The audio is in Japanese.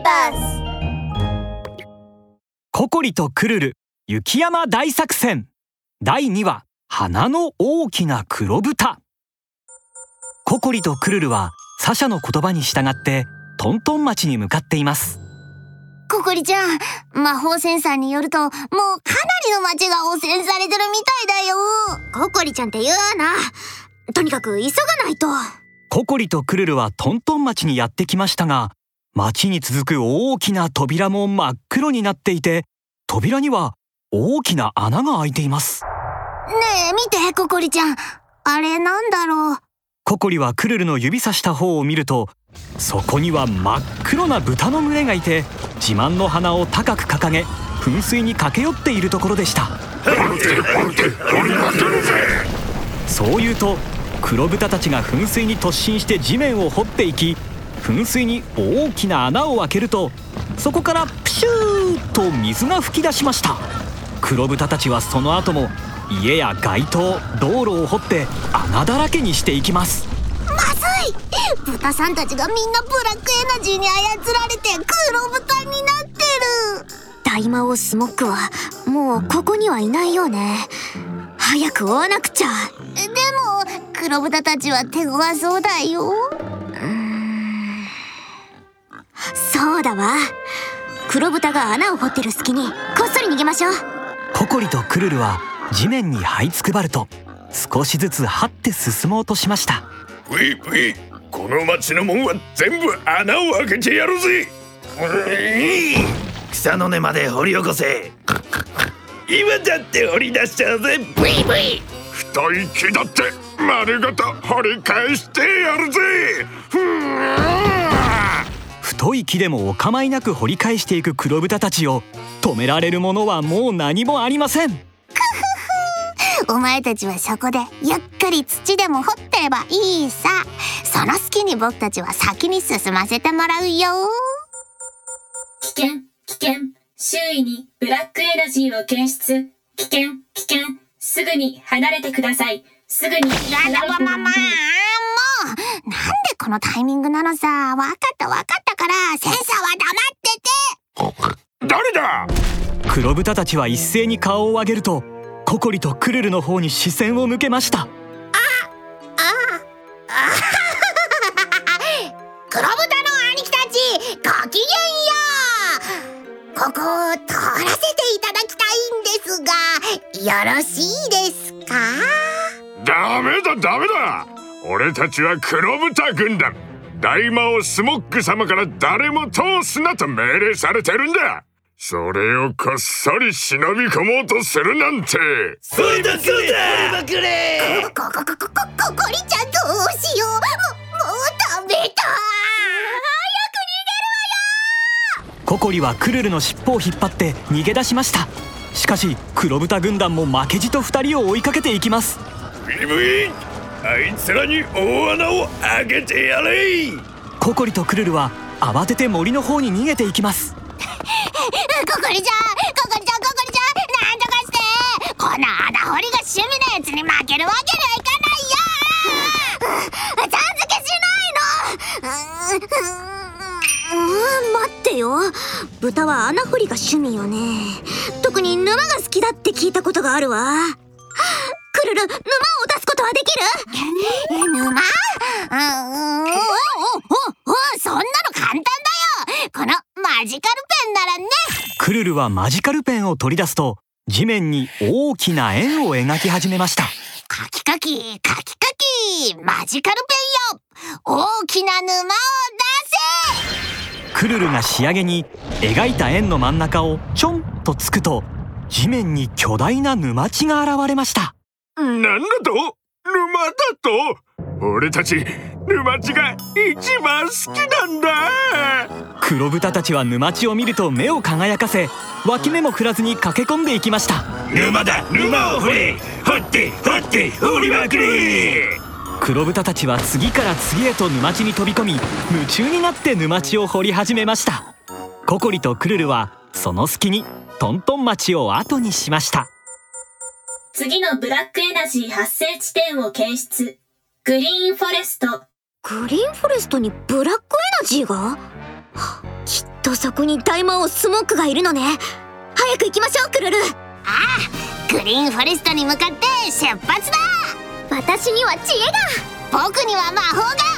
ーバスココリとクルル雪山大作戦。第2話花の大きな黒豚。ココリとクルルはサシャの言葉に従ってトントン町に向かっています。ココリちゃん魔法センサーによるともうかなりの町が汚染されてるみたいだよ。ココリちゃんって言うな。とにかく急がないと。ココリとクルルはトントン町にやってきましたが町に続く大きな扉も真っ黒になっていて扉には大きな穴が開いています。ねえ見てココリちゃん。あれなんだろう。ココリはクルルの指さした方を見るとそこには真っ黒な豚の群れがいて自慢の鼻を高く掲げ噴水に駆け寄っているところでした。そう言うと黒豚たちが噴水に突進して地面を掘っていき噴水に大きな穴を開けるとそこからプシューと水が噴き出しました。黒豚たちはその後も家や街灯道路を掘って穴だらけにしていきます。まずい！豚さんたちがみんなブラックエナジーに操られて黒豚になってる！大魔王スモックはもうここにはいないよね。早く追わなくちゃ。でも黒豚たちは手強そうだよそうだわ。黒豚が穴を掘ってる隙にこっそり逃げましょう。ココリとクルルは地面に這いつくばると少しずつ這って進もうとしました。ぷいぷいこの町の門は全部穴を開けてやるぜ。草の根まで掘り起こせ。今だって掘り出しちゃうぜ。ブイブイ太い木だって丸ごと掘り返してやるぜ太い木でもお構いなく掘り返していく黒豚たちを止められるものはもう何もありません。お前たちはそこでゆっくり土でも掘ってればいいさ。その隙に僕たちは先に進ませてもらうよ。危険危険。周囲にブラックエナジーを検出。危険危険。すぐに離れてください。すぐに。やだわままもうのタイミングなのさ。わかったわかったからセンサーは黙ってて。誰だ？黒豚たちは一斉に顔を上げるとココリとクルルの方に視線を向けました。あああ黒豚の兄貴たちごきげんようここを通らせていただきたいんですがよろしいですかダメだダメだ俺たちは黒豚軍団。大魔王スモック様から誰も通すなと命令されてるんだ。それをこっそり忍び込もうとするなんて。それだけだこれここここここりちゃんどうしようももうダメだ早く逃げるわよココリはクルルの尻尾を引っ張って逃げ出しましたしかし黒豚軍団も負けじと2人を追いかけていきますビビあいつらに大穴を開けてやれココリとクルルは慌てて森の方に逃げていきます。ココリちゃんココリちゃんココリちゃんなんとかして。この穴掘りが趣味のやつに負けるわけにはいかないよ。ちゃん。付けしないの待ってよ。豚は穴掘りが趣味よね。特に沼が好きだって聞いたことがあるわクルル沼を出すことはできる？沼？うんおおおそんなの簡単だよ。このマジカルペンならね。クルルはマジカルペンを取り出すと地面に大きな円を描き始めました。カキカキカキカキマジカルペンよ。大きな沼を出せ。クルルが仕上げに描いた円の真ん中をちょんとつくと地面に巨大な沼地が現れましたなんだと？沼だと？俺たち沼地が一番好きなんだ。黒豚たちは沼地を見ると目を輝かせ脇目も振らずに駆け込んでいきました。沼だ沼を掘れ。掘って掘って掘りまくれ。黒豚たちは次から次へと沼地に飛び込み夢中になって沼地を掘り始めました。ココリとクルルはその隙にトントン町を後にしました次のブラックエナジー発生地点を検出。グリーンフォレスト。グリーンフォレストにブラックエナジーが？きっととそこに大魔王スモックがいるのね。早く行きましょうクルル。ああグリーンフォレストに向かって出発だ。私には知恵が。僕には魔法が